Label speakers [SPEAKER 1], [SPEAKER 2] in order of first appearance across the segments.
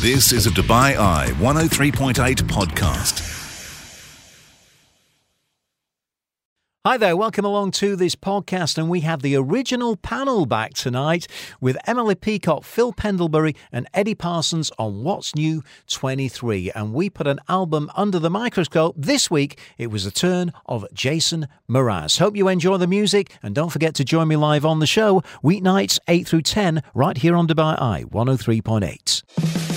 [SPEAKER 1] This is a Dubai Eye 103.8 podcast.
[SPEAKER 2] Hi there, welcome along to this podcast. And we have the original panel back tonight with Emily Peacock, Phil Pendlebury, and Eddie Parsons on What's New 23. And we put an album under the microscope. This week, it was the turn of Jason Mraz. Hope you enjoy the music. And don't forget to join me live on the show, weeknights 8 through 10, right here on Dubai Eye 103.8.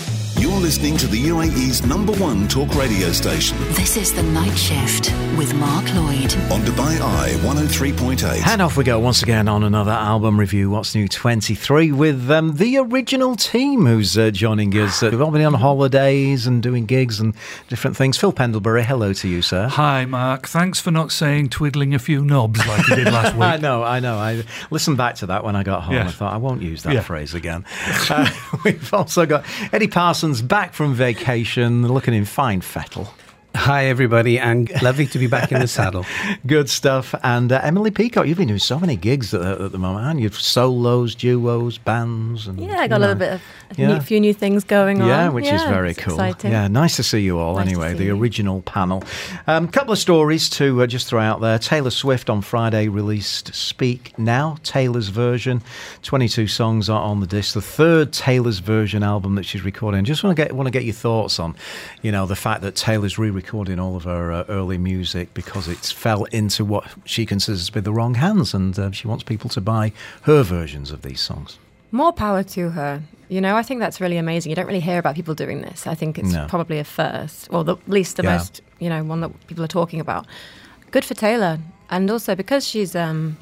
[SPEAKER 1] You're listening to the UAE's number one talk radio station
[SPEAKER 3] This is The Night Shift with Mark Lloyd.
[SPEAKER 1] on Dubai Eye 103.8.
[SPEAKER 2] And off we go once again on another album review, What's New 23, with um, the original team who's uh, joining us. Uh, we've all been on holidays and doing gigs and different things. Phil Pendlebury, hello to you, sir.
[SPEAKER 4] Hi, Mark. Thanks for not saying twiddling a few knobs like you did last week.
[SPEAKER 2] I know, I know. I listened back to that when I got home.
[SPEAKER 4] Yeah.
[SPEAKER 2] I thought I won't use that
[SPEAKER 4] Yeah.
[SPEAKER 2] phrase again. Uh, we've also got Eddie Parsons back from vacation, looking in fine fettle.
[SPEAKER 5] Hi, everybody, and lovely to be back in the saddle.
[SPEAKER 2] Good stuff. And uh, Emily Peacock, you've been doing so many gigs at, at the moment, haven't you? Solos, duos, bands. And,
[SPEAKER 6] Yeah, I got
[SPEAKER 2] you
[SPEAKER 6] a little bit of a
[SPEAKER 2] Yeah.
[SPEAKER 6] few new things going on.
[SPEAKER 2] Yeah, which is very cool.
[SPEAKER 6] Exciting.
[SPEAKER 2] Yeah, nice to see you all.
[SPEAKER 6] Nice
[SPEAKER 2] anyway,
[SPEAKER 6] see
[SPEAKER 2] the
[SPEAKER 6] you.
[SPEAKER 2] original panel. A um, couple of stories to uh, just throw out there. Taylor Swift on Friday released "Speak Now," Taylor's version. Twenty-two songs are on the disc. The third Taylor's version album that she's recording. Just want to get want to get your thoughts on, you know, the fact that Taylor's re-recording all of her uh, early music because it's fell into what she considers to be the wrong hands, and uh, she wants people to buy her versions of these songs.
[SPEAKER 6] More power to her. You know, I think that's really amazing. You don't really hear about people doing this. I think it's
[SPEAKER 2] No.
[SPEAKER 6] probably a first, or the at least the
[SPEAKER 2] Yeah.
[SPEAKER 6] most, you know, one that people are talking about. Good for Taylor, and also because she's, um,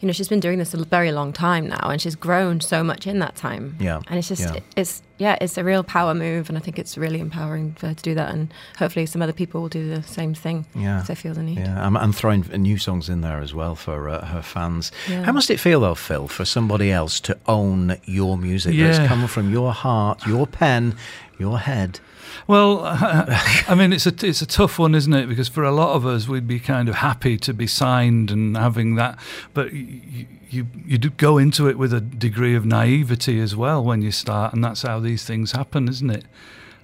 [SPEAKER 6] you know, she's been doing this a very long time now, and she's grown so much in that time.
[SPEAKER 2] Yeah,
[SPEAKER 6] and it's just,
[SPEAKER 2] yeah.
[SPEAKER 6] it's yeah, it's a real power move, and I think it's really empowering for her to do that, and hopefully some other people will do the same thing.
[SPEAKER 2] Yeah.
[SPEAKER 6] if they feel the need.
[SPEAKER 2] Yeah, I'm, I'm throwing new songs in there as well for uh, her fans.
[SPEAKER 6] Yeah.
[SPEAKER 2] How must it feel, though, Phil, for somebody else to own your music
[SPEAKER 4] Yeah.
[SPEAKER 2] that's come from your heart, your pen, your head?
[SPEAKER 4] Well, I mean, it's a it's a tough one, isn't it? Because for a lot of us, we'd be kind of happy to be signed and having that, but you you, you do go into it with a degree of naivety as well when you start, and that's how these things happen, isn't it?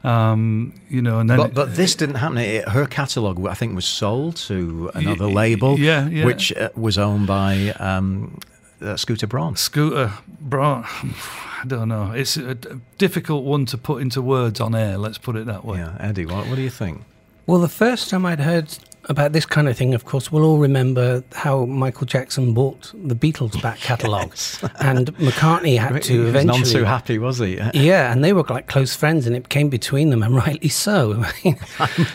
[SPEAKER 4] Um, you know, and then
[SPEAKER 2] But, but this didn't happen. It, her catalogue, I think, was sold to another
[SPEAKER 4] Y-
[SPEAKER 2] label,
[SPEAKER 4] yeah, yeah.
[SPEAKER 2] which uh, was owned by um, uh, Scooter Braun.
[SPEAKER 4] Scooter, bro, I don't know. It's a difficult one to put into words on air. Let's put it that way.
[SPEAKER 2] Yeah, Eddie, what, what do you think?
[SPEAKER 5] Well, the first time I'd heard about this kind of thing, of course, we'll all remember how Michael Jackson bought the Beatles back catalogue, and McCartney had
[SPEAKER 2] He
[SPEAKER 5] to
[SPEAKER 2] was
[SPEAKER 5] eventually.
[SPEAKER 2] too happy, was he?
[SPEAKER 5] Yeah, and they were like close friends, and it came between them, and rightly so.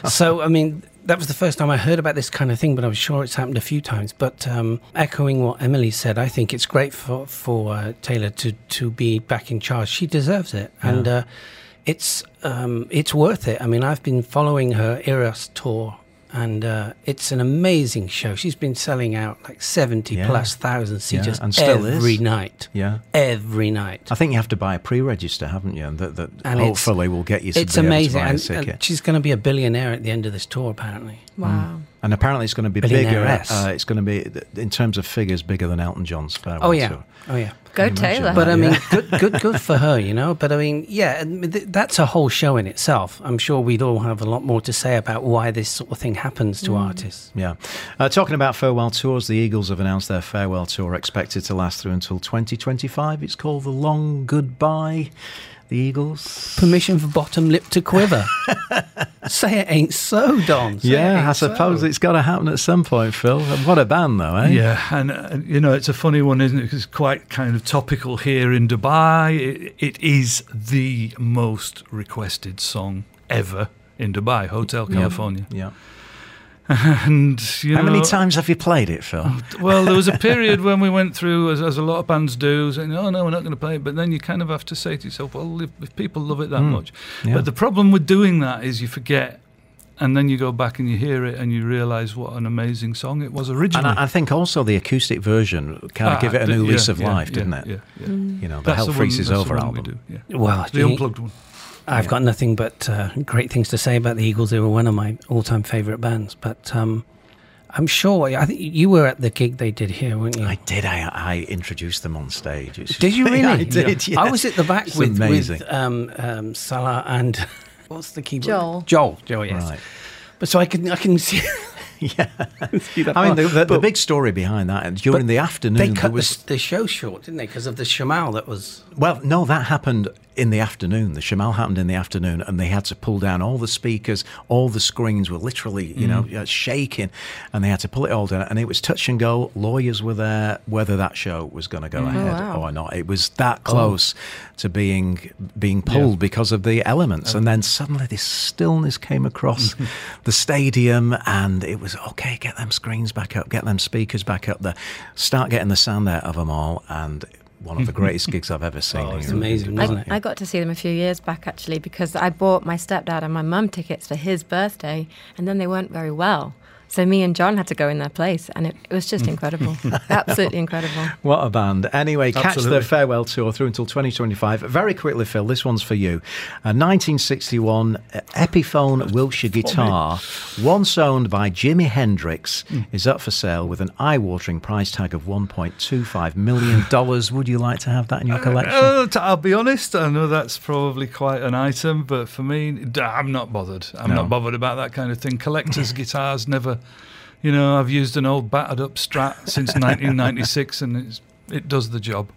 [SPEAKER 5] So, I mean, that was the first time I heard about this kind of thing, but I'm sure it's happened a few times. But um, echoing what Emily said, I think it's great for for uh, Taylor to to be back in charge. She deserves it, and uh, it's um, it's worth it. I mean, I've been following her Eras tour. And uh, it's an amazing show. She's been selling out like seventy
[SPEAKER 2] Yeah.
[SPEAKER 5] plus thousand seats
[SPEAKER 2] Yeah, and still is.
[SPEAKER 5] every night.
[SPEAKER 2] Yeah.
[SPEAKER 5] Every night.
[SPEAKER 2] I think you have to buy a pre-register, haven't you? And that, that
[SPEAKER 5] and
[SPEAKER 2] hopefully will get you to
[SPEAKER 5] it's
[SPEAKER 2] be to
[SPEAKER 5] amazing,
[SPEAKER 2] buy a
[SPEAKER 5] and,
[SPEAKER 2] ticket.
[SPEAKER 5] and she's going to be a billionaire at the end of this tour, apparently.
[SPEAKER 6] Wow.
[SPEAKER 2] And apparently, it's going to be bigger. Uh, it's going to be, in terms of figures, bigger than Elton John's farewell
[SPEAKER 5] Oh yeah,
[SPEAKER 2] tour.
[SPEAKER 5] oh yeah.
[SPEAKER 6] Go
[SPEAKER 2] Can you imagine
[SPEAKER 6] Taylor.
[SPEAKER 2] that?
[SPEAKER 5] But I mean, good, good, good for her, you know. But I mean, yeah, that's a whole show in itself. I'm sure we'd all have a lot more to say about why this sort of thing happens to artists.
[SPEAKER 2] Yeah. Uh, talking about farewell tours, the Eagles have announced their farewell tour expected to last through until 2025. It's called The Long Goodbye. The Eagles.
[SPEAKER 5] Permission for bottom lip to quiver. say it ain't so, Don. Say
[SPEAKER 2] Yeah, I suppose
[SPEAKER 5] so.
[SPEAKER 2] it's got to happen at some point, Phil. What a band, though, eh?
[SPEAKER 4] Yeah, and uh, you know it's a funny one, isn't it? 'Cause it's quite kind of topical here in Dubai. It, it is the most requested song ever in Dubai, Hotel California.
[SPEAKER 2] Yeah.
[SPEAKER 4] And you
[SPEAKER 2] How
[SPEAKER 4] know,
[SPEAKER 2] many times have you played it, Phil?
[SPEAKER 4] Well, there was a period when we went through, as, as a lot of bands do, saying, "Oh no, we're not going to play." it." But then you kind of have to say to yourself, "Well, if, if people love it that much,"
[SPEAKER 2] Hmm. Yeah.
[SPEAKER 4] but the problem with doing that is you forget, and then you go back and you hear it, and you realise what an amazing song it was
[SPEAKER 2] And
[SPEAKER 4] originally.
[SPEAKER 2] I, I think also the acoustic version kind of
[SPEAKER 4] Ah,
[SPEAKER 2] give it a new
[SPEAKER 4] yeah,
[SPEAKER 2] lease of
[SPEAKER 4] yeah,
[SPEAKER 2] life,
[SPEAKER 4] yeah,
[SPEAKER 2] didn't it?
[SPEAKER 4] Yeah.
[SPEAKER 2] You know, the
[SPEAKER 4] That's
[SPEAKER 2] Hell
[SPEAKER 4] the
[SPEAKER 2] Freezes Over
[SPEAKER 4] one we
[SPEAKER 2] album.
[SPEAKER 4] do, yeah.
[SPEAKER 5] Well,
[SPEAKER 4] The unplugged one.
[SPEAKER 5] I've got nothing but uh, great things to say about the Eagles. They were one of my all-time favourite bands. But um, I'm sure. I think you were at the gig they did here, weren't you?
[SPEAKER 2] I did. I, I introduced them on stage. It's
[SPEAKER 5] did you really?
[SPEAKER 2] I did.
[SPEAKER 5] I
[SPEAKER 2] yes.
[SPEAKER 5] was at the back
[SPEAKER 2] It's
[SPEAKER 5] with,
[SPEAKER 2] amazing.
[SPEAKER 5] with um, um, Salah and what's the keyboard?
[SPEAKER 6] Joel.
[SPEAKER 5] Joel. Joel. Yes.
[SPEAKER 2] Right.
[SPEAKER 5] But so I can I can see.
[SPEAKER 2] Yeah. I mean,
[SPEAKER 5] part.
[SPEAKER 2] the, the, the big story behind that, and during
[SPEAKER 5] but
[SPEAKER 2] the afternoon,
[SPEAKER 5] They
[SPEAKER 2] there
[SPEAKER 5] cut
[SPEAKER 2] was
[SPEAKER 5] the, the show short, didn't they? Because of the shamal that was.
[SPEAKER 2] Well, no, that happened in the afternoon. The Shamal happened in the afternoon, and they had to pull down all the speakers. All the screens were literally, you know, uh, shaking, and they had to pull it all down. And it was touch and go. Lawyers were there whether that show was going to go ahead
[SPEAKER 6] wow.
[SPEAKER 2] or not. It was that close to being being pulled because of the elements. And then suddenly this stillness came across the stadium, and it was okay. Get them screens back up. Get them speakers back up. There. Start getting the sound out of them all, and. One of the greatest gigs I've ever seen.
[SPEAKER 5] Oh, it's
[SPEAKER 2] It really
[SPEAKER 5] amazing,
[SPEAKER 2] was.
[SPEAKER 5] wasn't
[SPEAKER 6] I,
[SPEAKER 5] it?
[SPEAKER 6] I got to see them a few years back actually because I bought my stepdad and my mum tickets for his birthday, and then they weren't very well. So me and John had to go in their place, and it, it was just mm. incredible, absolutely incredible.
[SPEAKER 2] What a band. Anyway, catch
[SPEAKER 4] Absolutely.
[SPEAKER 2] the farewell tour through until 2025. Very quickly, Phil, this one's for you. A 1961 Epiphone Wilshire guitar, once owned by Jimi Hendrix, hmm. is up for sale with an eye watering price tag of $1.25 million. Would you like to have that in your uh, collection?
[SPEAKER 4] Uh, t- I'll be honest. I know that's probably quite an item, but for me, I'm not bothered. I'm
[SPEAKER 2] No.
[SPEAKER 4] not bothered about that kind of thing. Collectors' guitars never, you know. I've used an old battered up Strat since 1996, and it's, it does the job.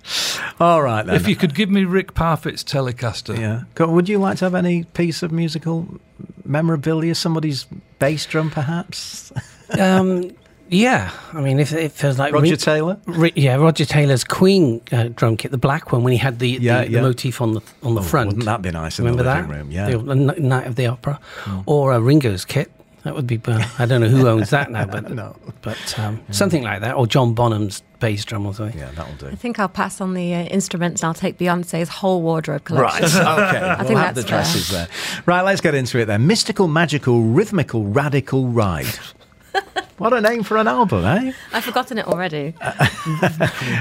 [SPEAKER 2] All right, then.
[SPEAKER 4] If you could give me Rick Parfitt's Telecaster,
[SPEAKER 2] yeah. Go- Would you like to have any piece of musical memorabilia? Somebody's bass drum, perhaps?
[SPEAKER 5] Um, yeah, I mean, if it feels like
[SPEAKER 2] Roger
[SPEAKER 5] Ri-
[SPEAKER 2] Taylor?
[SPEAKER 5] Ri- yeah, Roger Taylor's Queen uh, drum kit, the black one, when he had the,
[SPEAKER 2] Yeah,
[SPEAKER 5] the,
[SPEAKER 2] yeah.
[SPEAKER 5] the motif on the on the
[SPEAKER 2] Oh,
[SPEAKER 5] front.
[SPEAKER 2] wouldn't that be nice in
[SPEAKER 5] Remember
[SPEAKER 2] the
[SPEAKER 5] that?
[SPEAKER 2] living room? Yeah.
[SPEAKER 5] The, the Night of the Opera, or a Ringo's kit. That would be. Uh, I don't know who owns that now, but
[SPEAKER 2] No.
[SPEAKER 5] but um, something like that, or John Bonham's bass drum or something.
[SPEAKER 2] Yeah, that'll do.
[SPEAKER 6] I think I'll pass on the uh, instruments and I'll take Beyonce's whole wardrobe collection. Right.
[SPEAKER 2] Okay. I
[SPEAKER 6] think
[SPEAKER 2] we'll have the
[SPEAKER 6] that's
[SPEAKER 2] dresses there. Right. Let's get into it then. Mystical, magical, rhythmical, radical ride. what a name for an album, eh?
[SPEAKER 6] I've forgotten it already.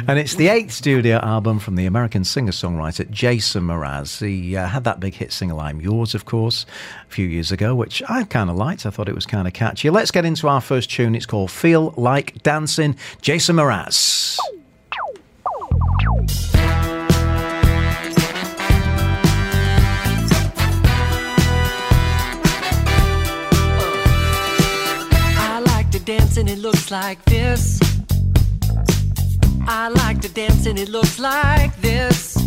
[SPEAKER 2] And it's the eighth studio album from the American singer-songwriter Jason Mraz. He uh, had that big hit single "I'm Yours," of course, a few years ago, which I kind of liked. I thought it was kind of catchy. Let's get into our first tune. It's called "Feel Like Dancing." Jason Mraz.
[SPEAKER 7] Dance and it looks like this. I like to dance and it looks like this.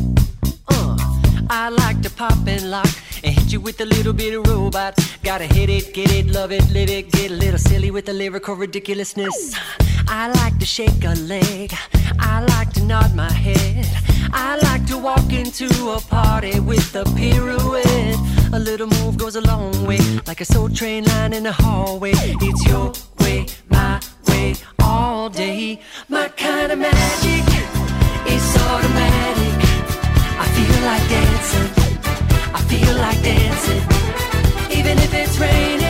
[SPEAKER 7] Uh, I like to pop and lock and hit you with a little bit of robot. Gotta hit it, get it, love it, live it, get a little silly with the lyrical ridiculousness. I like to shake a leg. I like to nod my head. I like to walk into a party with a pirouette. A little move goes a long way, like a soul train line in the hallway. It's your way, my way, all day. My kind of magic is automatic. I feel like dancing. I feel like dancing. Even if it's raining,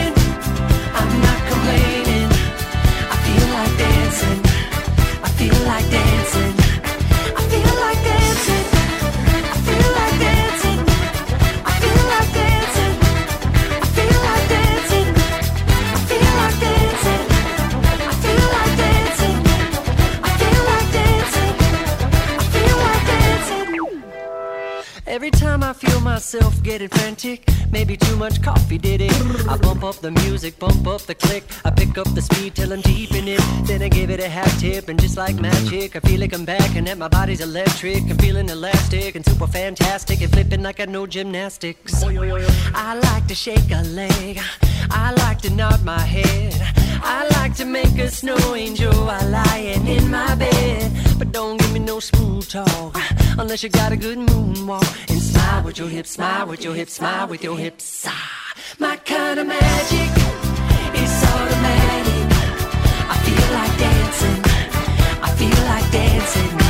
[SPEAKER 7] I feel myself getting frantic, maybe too much coffee did it. I bump up the music, bump up the click. I pick up the speed till I'm deep in it. Then I give it a half tip, and just like magic, I feel like I'm back and that my body's electric. I'm feeling elastic and super fantastic and flipping like I know gymnastics. I like to shake a leg. I like to nod my head. I like to make a snow angel while lying in my bed. But don't give me no smooth talk unless you got a good moonwalk. And smile with your hips, smile with your hips, smile with your hips. Ah, my kind of magic is automatic. I feel like dancing. I feel like dancing.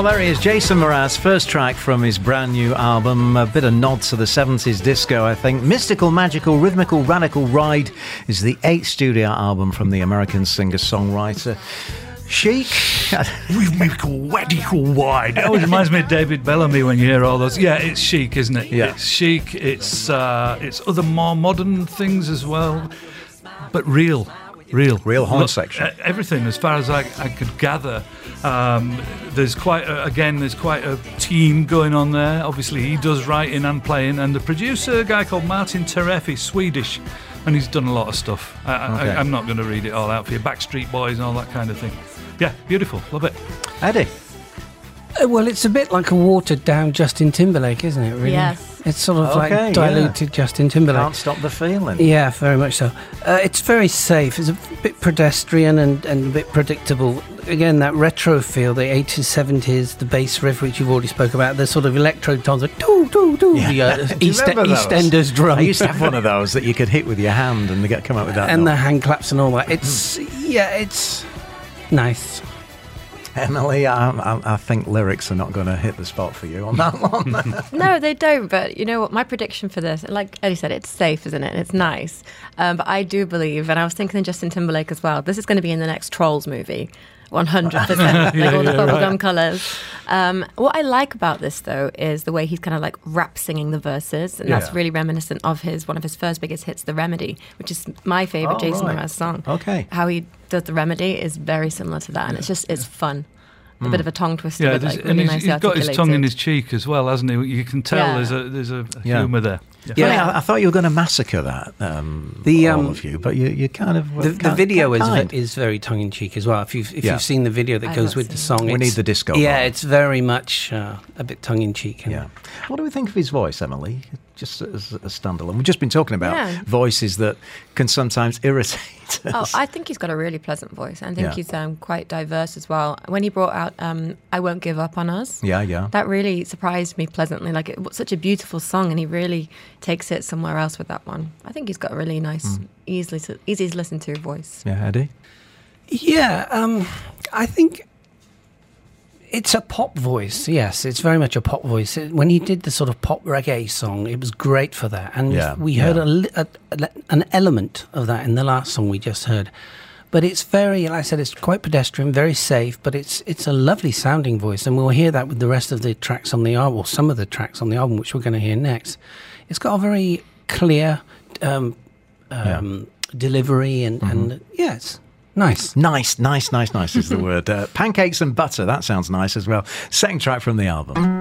[SPEAKER 2] Well, there he is, Jason Mraz, first track from his brand new album. A bit of nod to the 70s disco, I think. Mystical, Magical, Rhythmical, Radical Ride is the eighth studio album from the American singer songwriter. Chic.
[SPEAKER 4] Rhythmical, radical wide. It always reminds me of David Bellamy when you hear all those. Yeah, it's chic, isn't it?
[SPEAKER 2] Yeah.
[SPEAKER 4] It's chic. It's uh, it's other more modern things as well, but real, real,
[SPEAKER 2] Real horn
[SPEAKER 4] Look,
[SPEAKER 2] section.
[SPEAKER 4] everything, as far as I, I could gather. Um, there's quite a, again. There's quite a team going on there. Obviously, he does writing and playing, and the producer, a guy called Martin Terefe, Swedish, and he's done a lot of stuff. I, I, I'm not going to read it all out for you. Backstreet Boys and all that kind of thing. Yeah, beautiful. Love it.
[SPEAKER 2] Eddie.
[SPEAKER 5] Uh, Well, it's a bit like a watered down Justin Timberlake, isn't it? Really?
[SPEAKER 6] Yes.
[SPEAKER 5] It's sort of
[SPEAKER 2] Okay,
[SPEAKER 5] like diluted Justin Timberlake.
[SPEAKER 2] Can't stop the feeling.
[SPEAKER 5] Yeah, very much so. Uh, it's very safe. It's a bit pedestrian and, and a bit predictable. Again, that retro feel, the 80s, 70s, the bass riff, which you've already spoke about, the sort of electro tones, like doo, doo, doo, the uh,
[SPEAKER 2] Do
[SPEAKER 5] East,
[SPEAKER 2] remember those?
[SPEAKER 5] EastEnders drum.
[SPEAKER 2] I used to have one of those that you could hit with your hand and they get come out with that.
[SPEAKER 5] and the hand claps and all that. It's, yeah, it's nice.
[SPEAKER 2] Emily, I, I, I think lyrics are not going to hit the spot for you on that one.
[SPEAKER 6] No, they don't. But you know what? My prediction for this, like Eddie said, it's safe, isn't it? It's nice. Um, but I do believe, and I was thinking of Justin Timberlake as well. This is going to be in the next Trolls movie. 100%, like all the bubblegum colours. Um, what I like about this, though, is the way he's kind of like rap singing the verses. And that's really reminiscent of his one of his first biggest hits, The Remedy, which is my favourite
[SPEAKER 2] Oh,
[SPEAKER 6] Jason
[SPEAKER 2] right.
[SPEAKER 6] Mraz song.
[SPEAKER 2] Okay.
[SPEAKER 6] How he does The Remedy is very similar to that. And it's just, it's fun. A bit of a tongue twister,
[SPEAKER 4] Yeah,
[SPEAKER 6] but
[SPEAKER 4] there's-
[SPEAKER 6] like
[SPEAKER 4] and
[SPEAKER 6] really
[SPEAKER 4] he's,
[SPEAKER 6] nicely
[SPEAKER 4] he's got his tongue in his cheek as well, hasn't he? You can tell
[SPEAKER 6] Yeah.
[SPEAKER 4] there's a there's a
[SPEAKER 2] Yeah.
[SPEAKER 4] humour there.
[SPEAKER 5] Yeah.
[SPEAKER 2] Funny, I, I thought you were going to massacre that, um,
[SPEAKER 5] The,
[SPEAKER 2] all
[SPEAKER 5] um,
[SPEAKER 2] of you, but you, you kind of
[SPEAKER 5] The, the video is,
[SPEAKER 2] kind.
[SPEAKER 5] is very tongue in cheek as well. If you've if
[SPEAKER 2] Yeah.
[SPEAKER 5] you've seen the video that
[SPEAKER 6] I've
[SPEAKER 5] goes with the
[SPEAKER 6] seen
[SPEAKER 5] song,
[SPEAKER 2] We need the disco
[SPEAKER 5] Yeah,
[SPEAKER 2] bar.
[SPEAKER 5] it's very much uh, a bit tongue in cheek.
[SPEAKER 2] Yeah. What do we think of his voice, Emily? Just as a standalone. We've just been talking about
[SPEAKER 6] Yeah.
[SPEAKER 2] voices that can sometimes irritate
[SPEAKER 6] Oh. I think he's got a really pleasant voice. I think
[SPEAKER 2] Yeah.
[SPEAKER 6] he's um, quite diverse as well. When he brought out um, "I Won't Give Up on Us,"
[SPEAKER 2] yeah, yeah.
[SPEAKER 6] that really surprised me pleasantly. Like it was such a beautiful song, and he really takes it somewhere else with that one. I think he's got a really nice,
[SPEAKER 2] Hmm.
[SPEAKER 6] easily to, easy to listen to voice.
[SPEAKER 2] yeah, Eddie?
[SPEAKER 5] Yeah, um, I think it's a pop voice. Yes, it's very much a pop voice. When he did the sort of pop reggae song, it was great for that, and
[SPEAKER 2] Yeah,
[SPEAKER 5] we heard
[SPEAKER 2] yeah.
[SPEAKER 5] a, a, a- an element of that in the last song we just heard. But it's very, like I said, it's quite pedestrian, very safe. But it's it's a lovely sounding voice, and we'll hear that with the rest of the tracks on the album, or some of the tracks on the album, which we're going to hear next. It's got a very clear um, um, delivery, and, and yeah, nice.
[SPEAKER 2] Nice, nice, nice, nice is the word. Uh, pancakes and butter, that sounds nice as well. Second track from the album.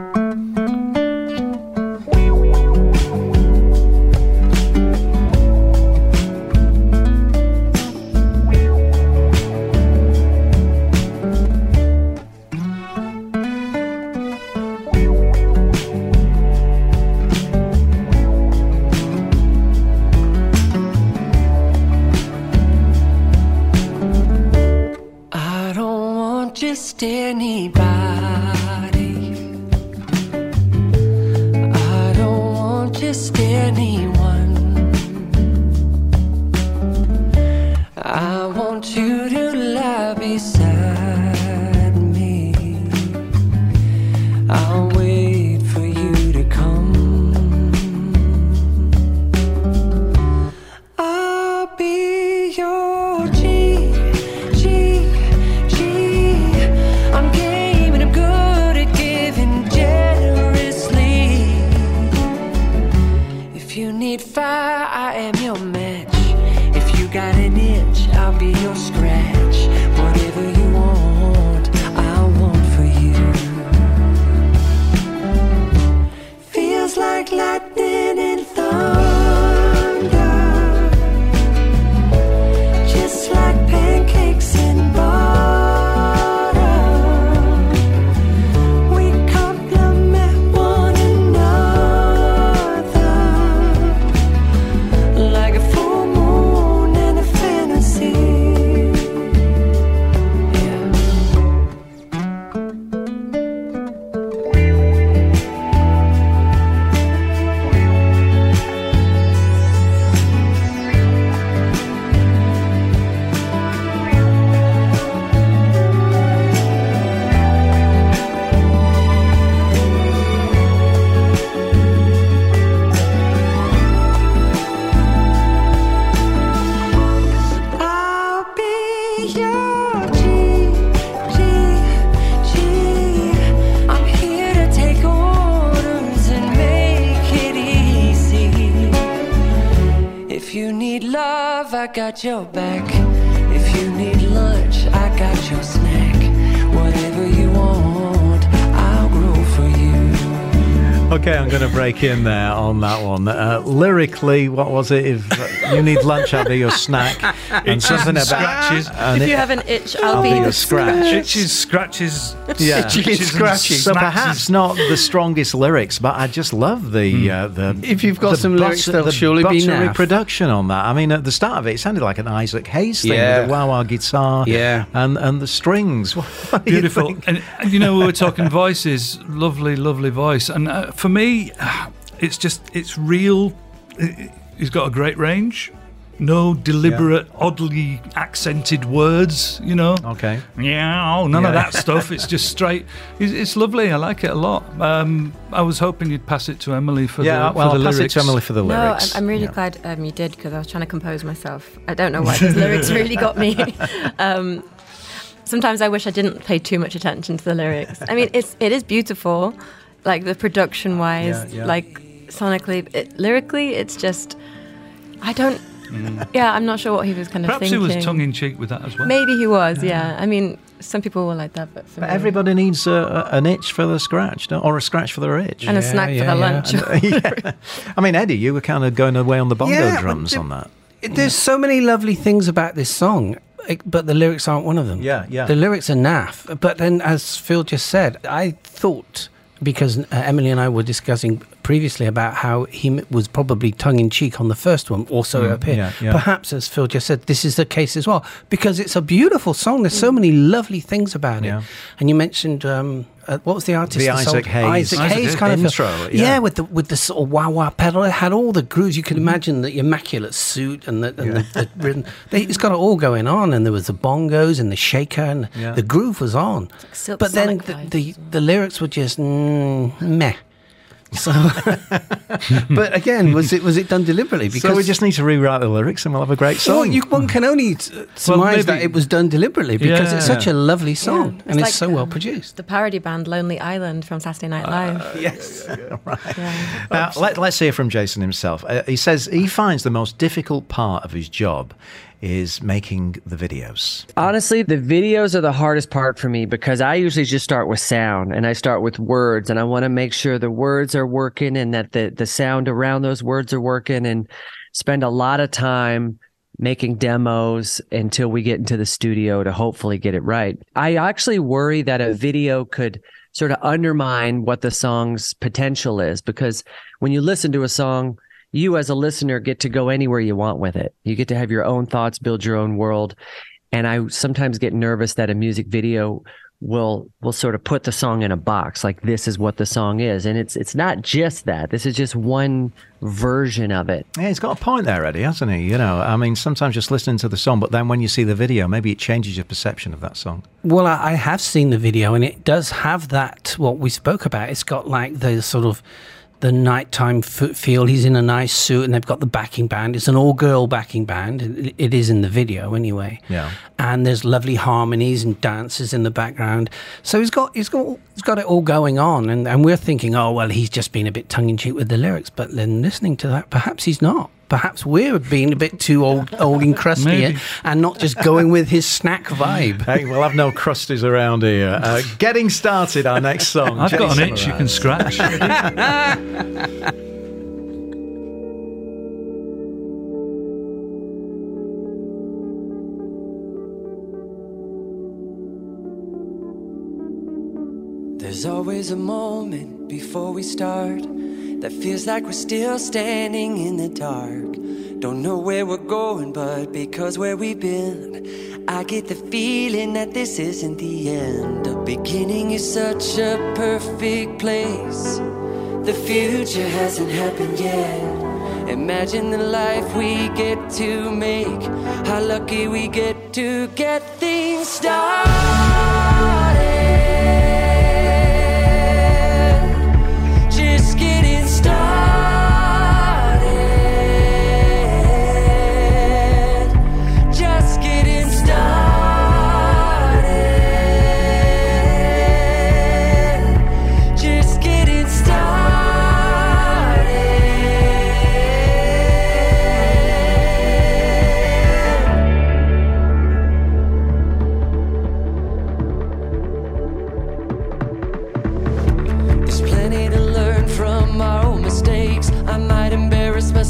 [SPEAKER 7] Got your back.
[SPEAKER 2] Okay, I'm going to break in there on that one. Uh, lyrically, what was it? If uh, you need lunch, I'll be your snack. And something about
[SPEAKER 4] scratches.
[SPEAKER 2] and
[SPEAKER 6] If
[SPEAKER 2] it-
[SPEAKER 6] you have an itch, I'll,
[SPEAKER 2] I'll
[SPEAKER 6] be
[SPEAKER 2] be
[SPEAKER 6] the
[SPEAKER 2] your scratch.
[SPEAKER 4] Itches, scratches,
[SPEAKER 2] Yeah.
[SPEAKER 4] itches and
[SPEAKER 5] scratchy.
[SPEAKER 2] So
[SPEAKER 4] smacks
[SPEAKER 2] perhaps not the strongest lyrics, but I just love the uh, the.
[SPEAKER 5] If you've got
[SPEAKER 2] the
[SPEAKER 5] some lyrics, they'll surely be
[SPEAKER 2] buttery
[SPEAKER 5] naff.
[SPEAKER 2] production on that. I mean, at the start of it, it sounded like an Isaac Hayes thing
[SPEAKER 5] Yeah.
[SPEAKER 2] with a wah wah guitar,
[SPEAKER 5] Yeah.
[SPEAKER 2] and and the strings. What do you
[SPEAKER 4] Beautiful. And, and you know, we were talking voices, lovely, lovely voice. And uh, for me, it's just, it's real. It- He's got a great range. No deliberate, oddly accented words, you know.
[SPEAKER 2] Okay.
[SPEAKER 4] Yeah, oh, none of that stuff. It's just straight. It's, it's lovely. I like it a lot. Um, I was hoping you'd pass it to Emily for
[SPEAKER 2] Yeah,
[SPEAKER 4] the,
[SPEAKER 2] well,
[SPEAKER 4] for
[SPEAKER 2] I'll
[SPEAKER 4] the
[SPEAKER 2] pass
[SPEAKER 4] lyrics.
[SPEAKER 2] it to Emily for the
[SPEAKER 6] No,
[SPEAKER 2] lyrics.
[SPEAKER 6] I'm, I'm really
[SPEAKER 2] Yeah.
[SPEAKER 6] glad um, you did because I was trying to compose myself. I don't know why those lyrics really got me. Um, sometimes I wish I didn't pay too much attention to the lyrics. I mean, it's it is beautiful, like the production wise,
[SPEAKER 2] Yeah, yeah.
[SPEAKER 6] like sonically, it, lyrically, it's just I don't. Yeah, I'm not sure what he was kind of
[SPEAKER 4] Mm. Perhaps he
[SPEAKER 6] thinking.
[SPEAKER 4] was tongue in cheek with that as well.
[SPEAKER 6] Maybe he was. Yeah. I mean, some people were like that, but, for
[SPEAKER 2] But
[SPEAKER 6] me-
[SPEAKER 2] everybody needs a, a- an itch for the scratch, don't- or a scratch for their itch.
[SPEAKER 6] and a
[SPEAKER 5] Yeah,
[SPEAKER 6] snack for
[SPEAKER 5] yeah,
[SPEAKER 6] their
[SPEAKER 5] yeah.
[SPEAKER 6] lunch.
[SPEAKER 2] yeah. I mean, Eddie, you were kind of going away on the bongo
[SPEAKER 5] Yeah,
[SPEAKER 2] drums
[SPEAKER 5] the-
[SPEAKER 2] on that.
[SPEAKER 5] There's so many lovely things about this song, but the lyrics aren't one of them.
[SPEAKER 2] Yeah, yeah.
[SPEAKER 5] The lyrics are naff. But then, as Phil just said, I thought because uh, Emily and I were discussing previously about how he was probably tongue in cheek on the first one, also
[SPEAKER 2] Mm,
[SPEAKER 5] up here.
[SPEAKER 2] yeah, yeah.
[SPEAKER 5] Perhaps, as Phil just said, this is the case as well because it's a beautiful song. There's so many lovely things about
[SPEAKER 2] Yeah.
[SPEAKER 5] it. And you mentioned. Um, uh, what was the artist?
[SPEAKER 2] The
[SPEAKER 5] that sold-
[SPEAKER 2] Isaac Hayes.
[SPEAKER 5] Isaac,
[SPEAKER 4] Isaac
[SPEAKER 5] Hayes
[SPEAKER 4] Hayes
[SPEAKER 5] kind of
[SPEAKER 2] intro,
[SPEAKER 5] feel-
[SPEAKER 2] yeah.
[SPEAKER 5] yeah, with the with the sort of wah wah pedal, it had all the grooves. You could
[SPEAKER 2] Mm-hmm.
[SPEAKER 5] imagine the immaculate suit and the, and the, the rhythm. They, it's got it all going on, and there was the bongos and the shaker, and
[SPEAKER 2] Yeah.
[SPEAKER 5] the groove was on.
[SPEAKER 6] Silk
[SPEAKER 5] but then
[SPEAKER 6] Sonic
[SPEAKER 5] the, the
[SPEAKER 6] well.
[SPEAKER 5] the lyrics were just mm, meh. So, but again, was it was it done deliberately?
[SPEAKER 2] So we just need to rewrite the lyrics and we'll have a great
[SPEAKER 5] well,
[SPEAKER 2] song.
[SPEAKER 5] you, one can only uh, surmise
[SPEAKER 4] maybe-
[SPEAKER 5] that it was done deliberately because it's such a lovely song
[SPEAKER 6] Yeah.
[SPEAKER 5] and
[SPEAKER 6] It's
[SPEAKER 5] it's
[SPEAKER 6] like,
[SPEAKER 5] so well
[SPEAKER 6] um,
[SPEAKER 5] produced.
[SPEAKER 6] the parody band Lonely Island from Saturday Night Live.
[SPEAKER 5] Yes.
[SPEAKER 6] yeah.
[SPEAKER 2] Now, let, us hear from Jason himself. Uh, he says he finds the most difficult part of his job is making the videos.
[SPEAKER 8] Honestly, the videos are the hardest part for me because I usually just start with sound and I start with words and I want to make sure the words are working and that the, the sound around those words are working and spend a lot of time making demos until we get into the studio to hopefully get it right. I actually worry that a video could sort of undermine what the song's potential is because when you listen to a song, you as a listener get to go anywhere you want with it. You get to have your own thoughts, build your own world. And I sometimes get nervous that a music video will will sort of put the song in a box like this is what the song is and it's it's not just that this is just one version of it
[SPEAKER 2] Yeah, he's got a point there, Eddie, hasn't he? You know, I mean, sometimes just listening to the song, but then when you see the video, maybe it changes your perception of that song.
[SPEAKER 5] Well, I, I have seen the video, and it does have that what we spoke about. It's got like the sort of the nighttime f- feel. He's in a nice suit, and they've got the backing band. It's an all-girl backing band. It, it is in the video, anyway.
[SPEAKER 2] Yeah.
[SPEAKER 5] And there's lovely harmonies and dances in the background. So he's got he's got he's got it all going on, and and we're thinking, oh well, he's just been a bit tongue-in-cheek with the lyrics. But then listening to that, perhaps he's not. Perhaps we're being a bit too old, old and crusty,
[SPEAKER 4] Maybe.
[SPEAKER 5] and not just going with his snack vibe.
[SPEAKER 2] Hey, we'll have no crusties around here. Uh, getting started, our next song.
[SPEAKER 4] I've got an itch you can scratch.
[SPEAKER 7] There's always a moment before we start that feels like we're still standing in the dark. Don't know where we're going, but because where we've been, I get the feeling that this isn't the end. The beginning is such a perfect place. The future hasn't happened yet. Imagine the life we get to make. How lucky we get to get things started.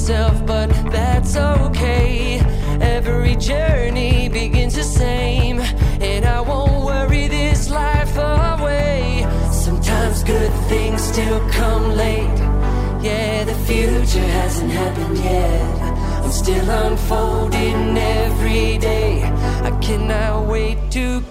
[SPEAKER 7] but that's okay. Every journey begins the same, and I won't worry this life away. Sometimes good things still come late. Yeah, the future hasn't happened yet. I'm still unfolding every day. I cannot wait to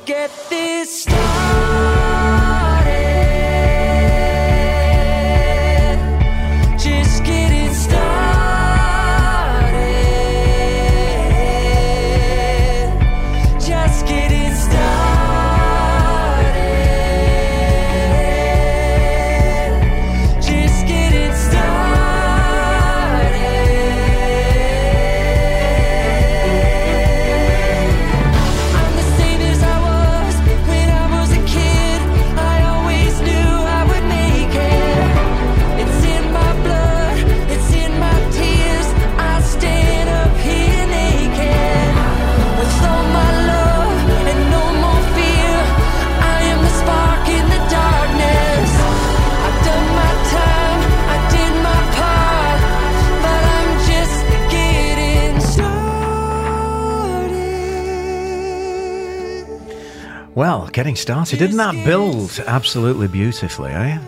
[SPEAKER 2] Well, getting started. Didn't that build absolutely beautifully, eh?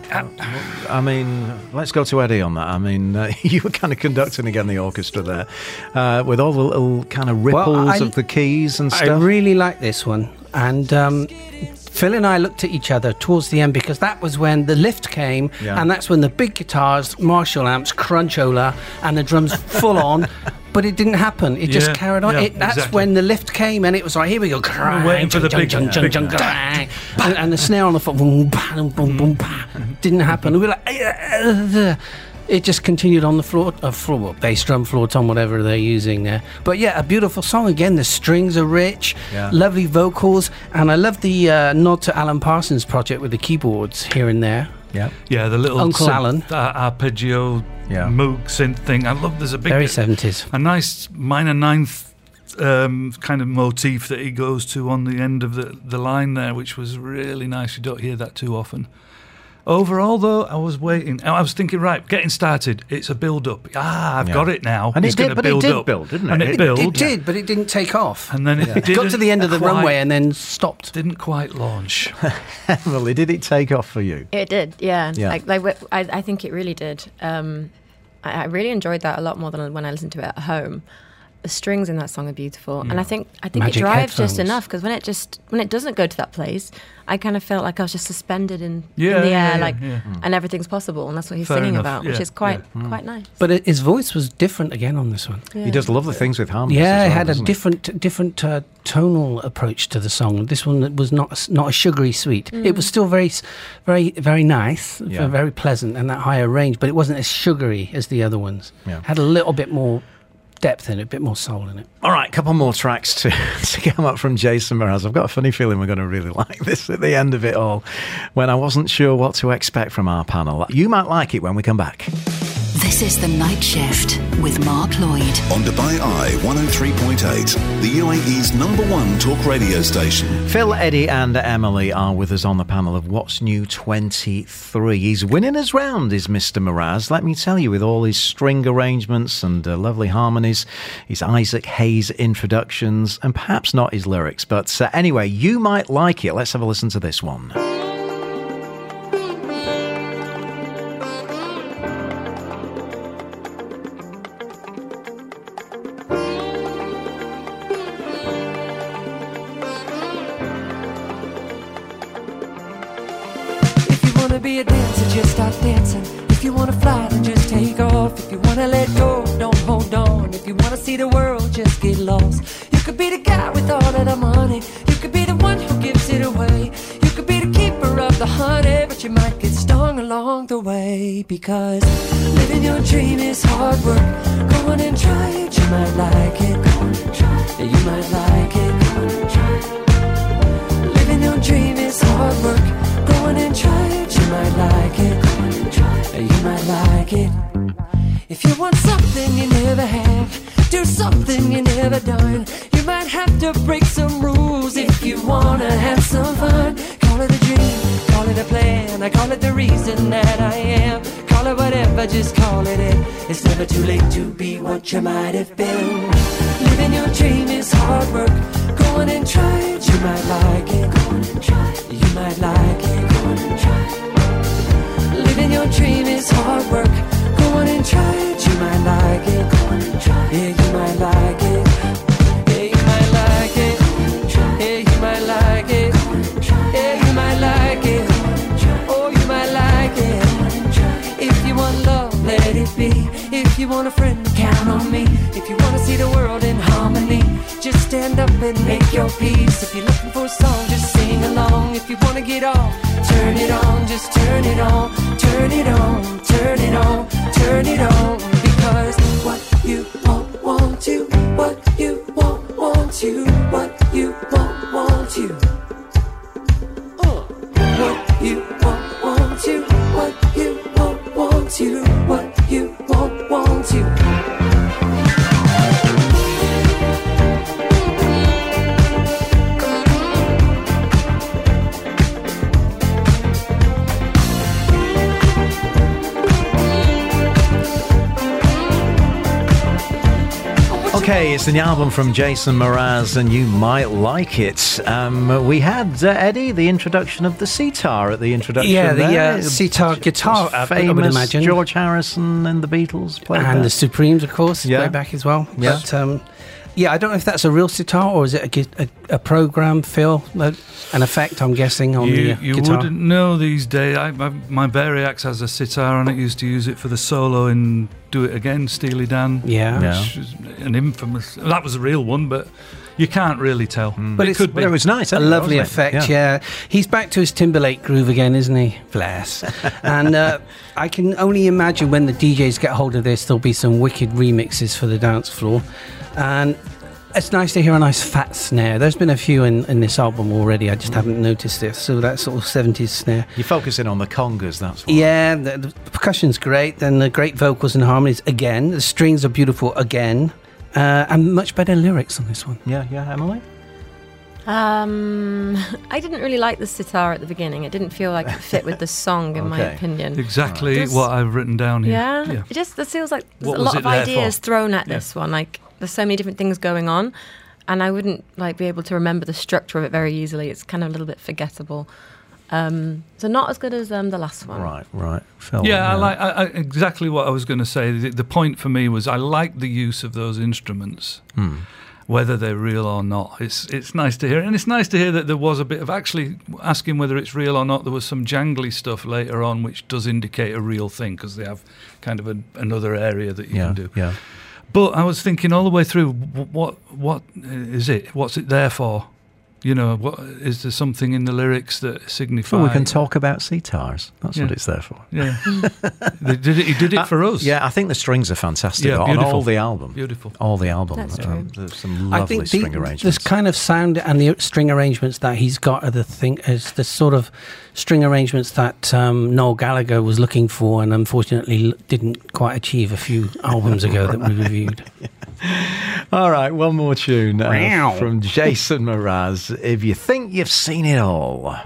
[SPEAKER 2] I mean, let's go to Eddie on that. I mean, uh, you were kind of conducting again the orchestra there uh, with all the little kind of ripples
[SPEAKER 5] Well, I-
[SPEAKER 2] of the keys and stuff.
[SPEAKER 5] I really like this one. And um, Phil and I looked at each other towards the end because that was when the lift came,
[SPEAKER 2] Yeah.
[SPEAKER 5] and that's when the big guitars, Marshall amps, Crunchola, and the drums full on. But it didn't happen. It just
[SPEAKER 4] Yeah,
[SPEAKER 5] carried on.
[SPEAKER 4] yeah,
[SPEAKER 5] it, that's
[SPEAKER 4] exactly.
[SPEAKER 5] when the lift came, and it was like, here we go.
[SPEAKER 4] waiting for the big-
[SPEAKER 5] jung, jung, jung, jung, and, and the snare on the foot. Boom. Didn't happen. We were like, "Uh, it just continued on the floor, uh, floor, bass drum, floor tom, whatever they're using there. But yeah, a beautiful song. Again, the strings are rich,
[SPEAKER 2] Yeah.
[SPEAKER 5] lovely vocals, and I love the uh, nod to Alan Parsons' project with the keyboards here and there.
[SPEAKER 2] Yeah.
[SPEAKER 4] Yeah, the little
[SPEAKER 5] Uncle
[SPEAKER 4] synth,
[SPEAKER 5] Alan.
[SPEAKER 4] uh, arpeggio
[SPEAKER 2] Yeah.
[SPEAKER 4] Moog synth thing. I love. There's a big
[SPEAKER 5] Very 70s.
[SPEAKER 4] a nice minor ninth um, kind of motif that he goes to on the end of the, the line there, which was really nice. You don't hear that too often. Overall, though, I was waiting. I was thinking, right, getting started. It's a build up. Ah, I've
[SPEAKER 2] Yeah.
[SPEAKER 4] got it now.
[SPEAKER 2] And it
[SPEAKER 4] it's
[SPEAKER 2] did-
[SPEAKER 4] gonna
[SPEAKER 2] but it
[SPEAKER 4] build
[SPEAKER 2] did
[SPEAKER 4] up.
[SPEAKER 2] build, didn't
[SPEAKER 4] And
[SPEAKER 2] it?
[SPEAKER 4] it,
[SPEAKER 2] It-
[SPEAKER 4] built.
[SPEAKER 5] It did, but it didn't take off.
[SPEAKER 4] And then it
[SPEAKER 5] It got to the end of the
[SPEAKER 4] quite-
[SPEAKER 5] runway and then stopped.
[SPEAKER 4] Didn't quite launch.
[SPEAKER 2] Emily, did it take off for you?
[SPEAKER 6] It did, yeah.
[SPEAKER 2] Yeah.
[SPEAKER 6] Like, like I, I think it really did. Um, I, I really enjoyed that a lot more than when I listened to it at home. The strings in that song are beautiful, and I think I think
[SPEAKER 5] Magic
[SPEAKER 6] it drives just enough because when it just when it doesn't go to that place, I kind of felt like I was just suspended in,
[SPEAKER 4] Yeah,
[SPEAKER 6] in the
[SPEAKER 4] yeah,
[SPEAKER 6] air,
[SPEAKER 4] yeah,
[SPEAKER 6] like,
[SPEAKER 4] yeah. Hmm.
[SPEAKER 6] and everything's possible, and that's what he's
[SPEAKER 4] Fair
[SPEAKER 6] singing
[SPEAKER 4] enough,
[SPEAKER 6] about, which is quite
[SPEAKER 4] yeah.
[SPEAKER 6] quite hmm. nice.
[SPEAKER 5] But it, his voice was different again on this one.
[SPEAKER 2] He does love the things with harmonies.
[SPEAKER 5] Yeah,
[SPEAKER 2] as
[SPEAKER 5] it had a
[SPEAKER 2] doesn't he?
[SPEAKER 5] different different uh, tonal approach to the song. This one was not not a sugary sweet. Mm. It was still very very very nice,
[SPEAKER 2] Yeah.
[SPEAKER 5] very pleasant, and that higher range. But it wasn't as sugary as the other ones.
[SPEAKER 2] Yeah.
[SPEAKER 5] Had a little bit more depth in it, a bit more soul in it.
[SPEAKER 2] All right, a couple more tracks to, to come up from Jason Mraz. I've got a funny feeling we're going to really like this at the end of it all when I wasn't sure what to expect from our panel. You might like it when we come back.
[SPEAKER 3] This is The Night Shift with Mark Lloyd.
[SPEAKER 1] On Dubai Eye 103.8, the UAE's number one talk radio station.
[SPEAKER 2] Phil, Eddie, and Emily are with us on the panel of What's New 23. He's winning us round, is Mr. Mraz. Let me tell you, with all his string arrangements and uh, lovely harmonies, his Isaac Hayes introductions, and perhaps not his lyrics. But uh, anyway, you might like it. Let's have a listen to this one.
[SPEAKER 7] Because living your dream is hard work. Go on and try it, you might like it. Go on and try it. You might like it. Go on and try it. Living your dream is hard work. Go on and try it, you might like it. Go on and try it. You might like it. If you want something you never have, do something you never done. You might have to break some rules if you wanna have some fun. Call it a dream, call it a plan. I call it the reason that I am. Call it whatever, just call it it. It's never too late to be what you might have been. Living your dream is hard work. Go on and try it, you might like it. Go on and try it. You might like it. Go on and try it. Living your dream is hard work. Go on and try it, you might be. If you want a friend, count on me. If you wanna see the world in harmony, just stand up and make your peace. If you're looking for a song, just sing along. If you wanna get off, turn it on, just turn it on, turn it on, turn it on, turn it on. Because what you want, want you, what you want, want you, what you want, want you. What you want, want you, what you want, want you, what you
[SPEAKER 2] Okay, it's the album from Jason Mraz, and you might like it. Um, we had uh, Eddie, the introduction of the sitar at the introduction.
[SPEAKER 5] Yeah, the,
[SPEAKER 2] there.
[SPEAKER 5] uh, sitar guitar, I- I
[SPEAKER 2] famous
[SPEAKER 5] imagine.
[SPEAKER 2] George Harrison and the Beatles played
[SPEAKER 5] and
[SPEAKER 2] that.
[SPEAKER 5] the Supremes, of course,
[SPEAKER 2] Yeah.
[SPEAKER 5] way back as well.
[SPEAKER 2] Yeah.
[SPEAKER 5] But um, yeah, I don't know if that's a real sitar or is it a, a, a program, Phil? Uh, An effect, I'm guessing, on
[SPEAKER 4] you
[SPEAKER 5] the uh,
[SPEAKER 4] you
[SPEAKER 5] guitar.
[SPEAKER 4] wouldn't know these days. I, my, my Variax has a sitar on it. Used to use it for the solo in "Do It Again," Steely Dan.
[SPEAKER 5] Yeah.
[SPEAKER 2] Yeah.
[SPEAKER 4] which was an infamous. That was a real one, but you can't really tell.
[SPEAKER 5] But
[SPEAKER 4] it could be.
[SPEAKER 2] Well, it was nice.
[SPEAKER 5] a
[SPEAKER 2] it?
[SPEAKER 5] lovely
[SPEAKER 2] Wasn't it?
[SPEAKER 5] effect, yeah. He's back to his Timberlake groove again, isn't he? Bless. and uh, I can only imagine when the DJs get hold of this, there'll be some wicked remixes for the dance floor. And it's nice to hear a nice fat snare. There's been a few in, in this album already, I just haven't noticed it. So that sort of 70s snare.
[SPEAKER 2] You're focusing on the congas, that's why.
[SPEAKER 5] Yeah, the, the percussion's great. Then the great vocals and harmonies again. The strings are beautiful again. Uh, and much better lyrics on this one.
[SPEAKER 2] Yeah, yeah, Emily?
[SPEAKER 6] Um, I didn't really like the sitar at the beginning. It didn't feel like it fit with the song, in my opinion.
[SPEAKER 4] exactly
[SPEAKER 6] Just-
[SPEAKER 4] what I've written down here.
[SPEAKER 6] Yeah, it just it feels like there's
[SPEAKER 4] What
[SPEAKER 6] a lot of ideas
[SPEAKER 4] for?
[SPEAKER 6] thrown at
[SPEAKER 4] Yeah.
[SPEAKER 6] this one. Like there's so many different things going on, and I wouldn't like be able to remember the structure of it very easily. It's kind of a little bit forgettable. Um, so not as good as um, the last one.
[SPEAKER 2] Right, right. Phil,
[SPEAKER 4] Yeah, I like I, I, exactly what I was going to say. The, the point for me was I like the use of those instruments,
[SPEAKER 2] Hmm.
[SPEAKER 4] whether they're real or not. It's it's nice to hear, and it's nice to hear that there was a bit of actually asking whether it's real or not. There was some jangly stuff later on, which does indicate a real thing because they have kind of a, another area that you
[SPEAKER 2] Yeah,
[SPEAKER 4] can do.
[SPEAKER 2] yeah.
[SPEAKER 4] But I was thinking all the way through, what what is it? What's it there for? You know, what is there something in the lyrics that signifies?
[SPEAKER 2] Well, we can talk about sitars. That's what it's there for.
[SPEAKER 4] Yeah, They did it, he did it for us.
[SPEAKER 2] Yeah, I think the strings are fantastic
[SPEAKER 4] Yeah,
[SPEAKER 2] on all the album.
[SPEAKER 4] Beautiful.
[SPEAKER 2] All the album.
[SPEAKER 6] That's
[SPEAKER 2] Um,
[SPEAKER 6] true.
[SPEAKER 2] there's some
[SPEAKER 5] I
[SPEAKER 2] lovely
[SPEAKER 5] think the,
[SPEAKER 2] string
[SPEAKER 5] this kind of sound and the string arrangements that he's got are the thing is the sort of string arrangements that um, Noel Gallagher was looking for and unfortunately didn't quite achieve a few albums ago that we reviewed.
[SPEAKER 2] All right, one more tune uh, from Jason Mraz. If you think you've seen it all.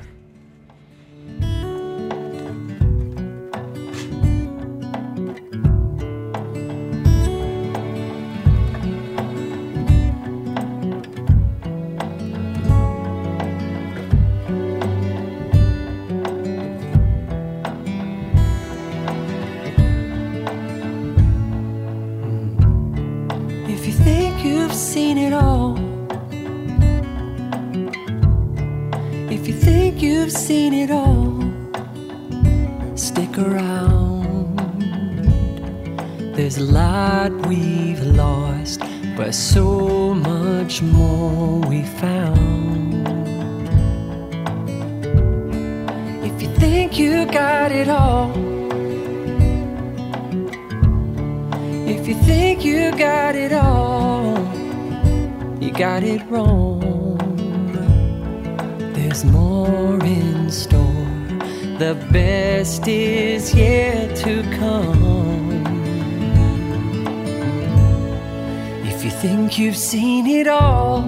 [SPEAKER 7] You've seen it all,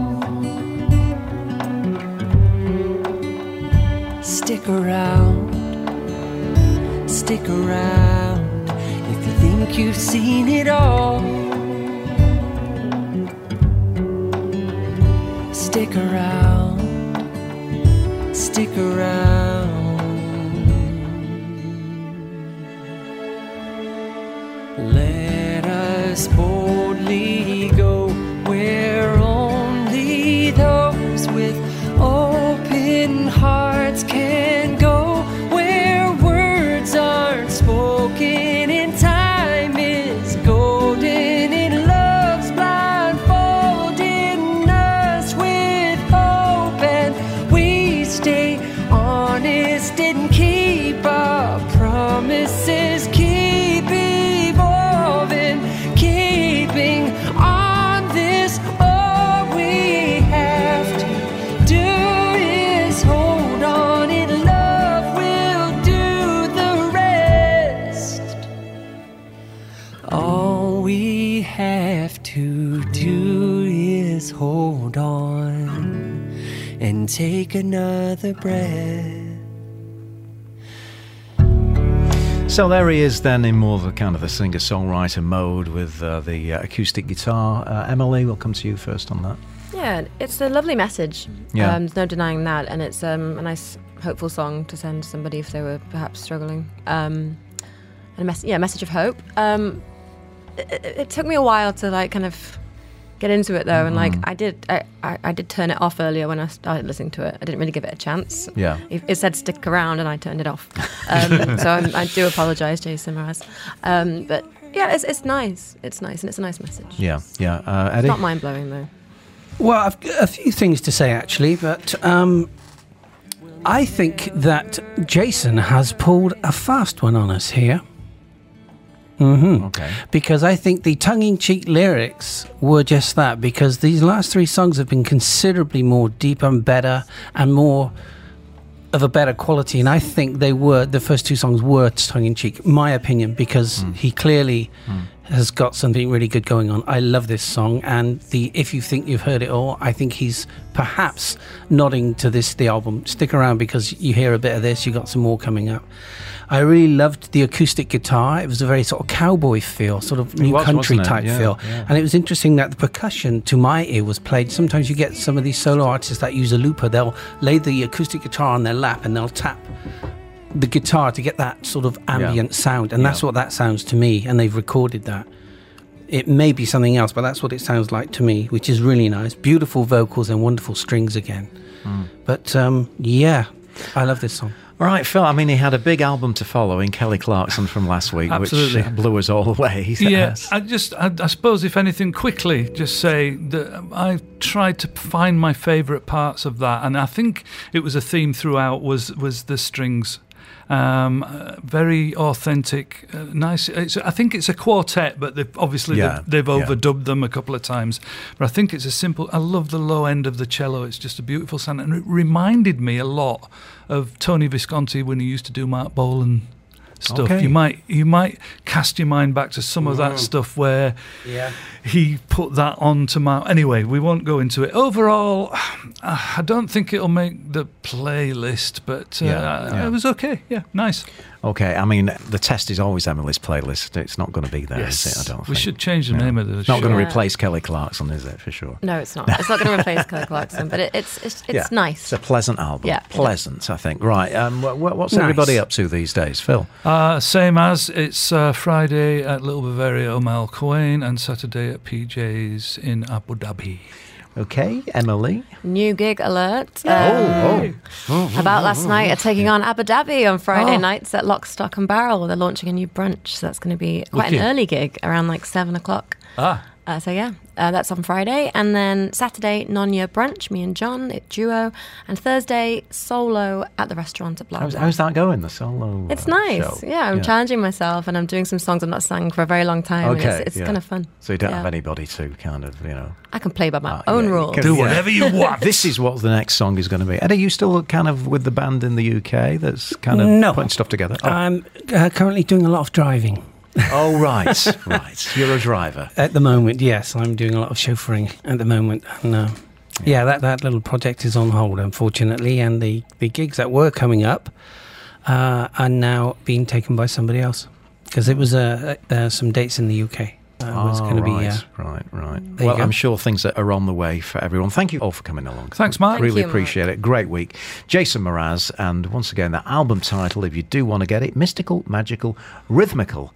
[SPEAKER 7] stick around, stick around. If you think you've seen it all, stick around, stick around. Is hold on and take another breath.
[SPEAKER 2] So there he is then in more of a kind of a singer-songwriter mode with uh, the uh, acoustic guitar. Uh, Emily, we'll come to you first on that.
[SPEAKER 6] Yeah, it's a lovely message.
[SPEAKER 2] Yeah.
[SPEAKER 6] Um, there's no denying that, and it's um, a nice, hopeful song to send to somebody if they were perhaps struggling. Um, and a mess- yeah, message of hope. Um, it, it, it took me a while to like kind of get into it though, and like
[SPEAKER 2] Mm-hmm.
[SPEAKER 6] I did, I, I, I did turn it off earlier when I started listening to it. I didn't really give it a chance.
[SPEAKER 2] Yeah.
[SPEAKER 6] It, it said stick around, and I turned it off. Um, so I'm, I do apologise, Jason Mraz. Um, but yeah, it's, it's nice. It's nice, and it's a nice message.
[SPEAKER 2] Yeah, yeah. Uh, Eddie?
[SPEAKER 6] Not mind blowing though.
[SPEAKER 5] Well, I've got a few things to say actually, but um, I think that Jason has pulled a fast one on us here. Hmm
[SPEAKER 2] Okay.
[SPEAKER 5] Because I think the tongue in cheek lyrics were just that, because these last three songs have been considerably more deep and better and more of a better quality. And I think they were, the first two songs were tongue in cheek, my opinion, because he clearly has got something really good going on. I love this song. And the If You Think You've Heard It All, I think he's perhaps nodding to this, the album. Stick around because you hear a bit of this, you got some more coming up. I really loved the acoustic guitar. It was a very sort of cowboy feel, sort of new
[SPEAKER 2] was,
[SPEAKER 5] country type
[SPEAKER 2] Yeah,
[SPEAKER 5] feel.
[SPEAKER 2] yeah.
[SPEAKER 5] And it was interesting that the percussion, to my ear, was played. Sometimes you get some of these solo artists that use a looper. They'll lay the acoustic guitar on their lap and they'll tap the guitar to get that sort of ambient sound. And that's what that sounds to me. And they've recorded that. It may be something else, but that's what it sounds like to me, which is really nice. Beautiful vocals and wonderful strings again.
[SPEAKER 2] Hmm.
[SPEAKER 5] But um, yeah, I love this song.
[SPEAKER 2] All right, Phil. I mean, he had a big album to follow in Kelly Clarkson from last week,
[SPEAKER 4] Absolutely.
[SPEAKER 2] which blew us all away.
[SPEAKER 4] Yes, I just, I, I suppose, if anything, quickly just say that I tried to find my favourite parts of that, and I think it was a theme throughout was was the strings. Um, uh, very authentic, uh, nice. It's, I think it's a quartet, but they've, obviously
[SPEAKER 2] Yeah,
[SPEAKER 4] they've, they've
[SPEAKER 2] yeah.
[SPEAKER 4] overdubbed them a couple of times. But I think it's a simple. I love the low end of the cello. It's just a beautiful sound, and it reminded me a lot of Tony Visconti when he used to do Marc Bolan stuff.
[SPEAKER 2] Okay.
[SPEAKER 4] You might you might cast your mind back to some of that stuff where
[SPEAKER 5] Yeah.
[SPEAKER 4] he put that on to Marc. Anyway, we won't go into it. Overall, I don't think it'll make the playlist, but uh,
[SPEAKER 2] Yeah, yeah.
[SPEAKER 4] it was okay. Yeah, nice.
[SPEAKER 2] Okay, I mean, the test is always Emily's playlist. It's not going to be there, is it? I don't think
[SPEAKER 4] we
[SPEAKER 2] think.
[SPEAKER 4] should change the
[SPEAKER 2] Yeah.
[SPEAKER 4] name of the
[SPEAKER 2] It's not going to
[SPEAKER 6] Yeah.
[SPEAKER 2] replace Kelly Clarkson, is it? For sure.
[SPEAKER 6] No, it's not. It's not going to replace Kelly Clarkson, but it, it's it's, it's
[SPEAKER 2] Yeah.
[SPEAKER 6] nice.
[SPEAKER 2] It's a pleasant album.
[SPEAKER 6] Yeah.
[SPEAKER 2] Pleasant, I think. Right. Um, wh- wh- what's
[SPEAKER 5] Nice.
[SPEAKER 2] everybody up to these days, Phil?
[SPEAKER 4] Uh, same as it's uh, Friday at Little Bavaria Omal Quain and Saturday at PJ's in Abu Dhabi.
[SPEAKER 2] Okay, Emily.
[SPEAKER 6] New gig alert.
[SPEAKER 2] Oh,
[SPEAKER 6] Um,
[SPEAKER 2] oh.
[SPEAKER 6] About last night, are taking on Abu Dhabi on Friday
[SPEAKER 2] Oh.
[SPEAKER 6] nights at Lock, Stock and Barrel. They're launching a new brunch, so that's going to be quite
[SPEAKER 4] Wicked.
[SPEAKER 6] an early gig, around like seven o'clock.
[SPEAKER 4] Ah,
[SPEAKER 6] Uh, so yeah, uh, that's on Friday, and then Saturday Nonya brunch, me and John, it duo, and Thursday solo at the restaurant at Blah
[SPEAKER 2] How's, how's that going, the solo?
[SPEAKER 6] It's
[SPEAKER 2] uh,
[SPEAKER 6] nice.
[SPEAKER 2] show?
[SPEAKER 6] Yeah, I'm challenging myself, and I'm doing some songs I've not sung for a very long time. and
[SPEAKER 2] Okay.
[SPEAKER 6] it's, it's
[SPEAKER 2] yeah.
[SPEAKER 6] kind of fun.
[SPEAKER 2] So you don't
[SPEAKER 6] Yeah.
[SPEAKER 2] have anybody to kind of, you know.
[SPEAKER 6] I can play by my
[SPEAKER 2] Ah,
[SPEAKER 6] own
[SPEAKER 2] yeah,
[SPEAKER 6] rules.
[SPEAKER 4] do whatever you want.
[SPEAKER 2] This is what the next song is going to be. And are you still kind of with the band in the UK that's kind of
[SPEAKER 5] No.
[SPEAKER 2] putting stuff together? Oh,
[SPEAKER 5] I'm uh, currently doing a lot of driving.
[SPEAKER 2] Oh right, right. You're a driver.
[SPEAKER 5] At the moment, yes, I'm doing a lot of chauffeuring at the moment, and uh, yeah, that, that little project is on hold, unfortunately, and the, the gigs that were coming up uh, are now being taken by somebody else because it was uh, uh, some dates in the UK. Uh, was
[SPEAKER 2] Oh,
[SPEAKER 5] going to be
[SPEAKER 2] right,
[SPEAKER 5] uh,
[SPEAKER 2] right, right.
[SPEAKER 5] There
[SPEAKER 2] Well. I'm sure things that are on the way for everyone. Thank you all for coming along.
[SPEAKER 4] Thanks, Mark.
[SPEAKER 2] Really
[SPEAKER 6] you, Mark.
[SPEAKER 2] appreciate it. Great week. Jason Mraz, and once again, that album title, if you do want to get it, Mystical, Magical, Rhythmical,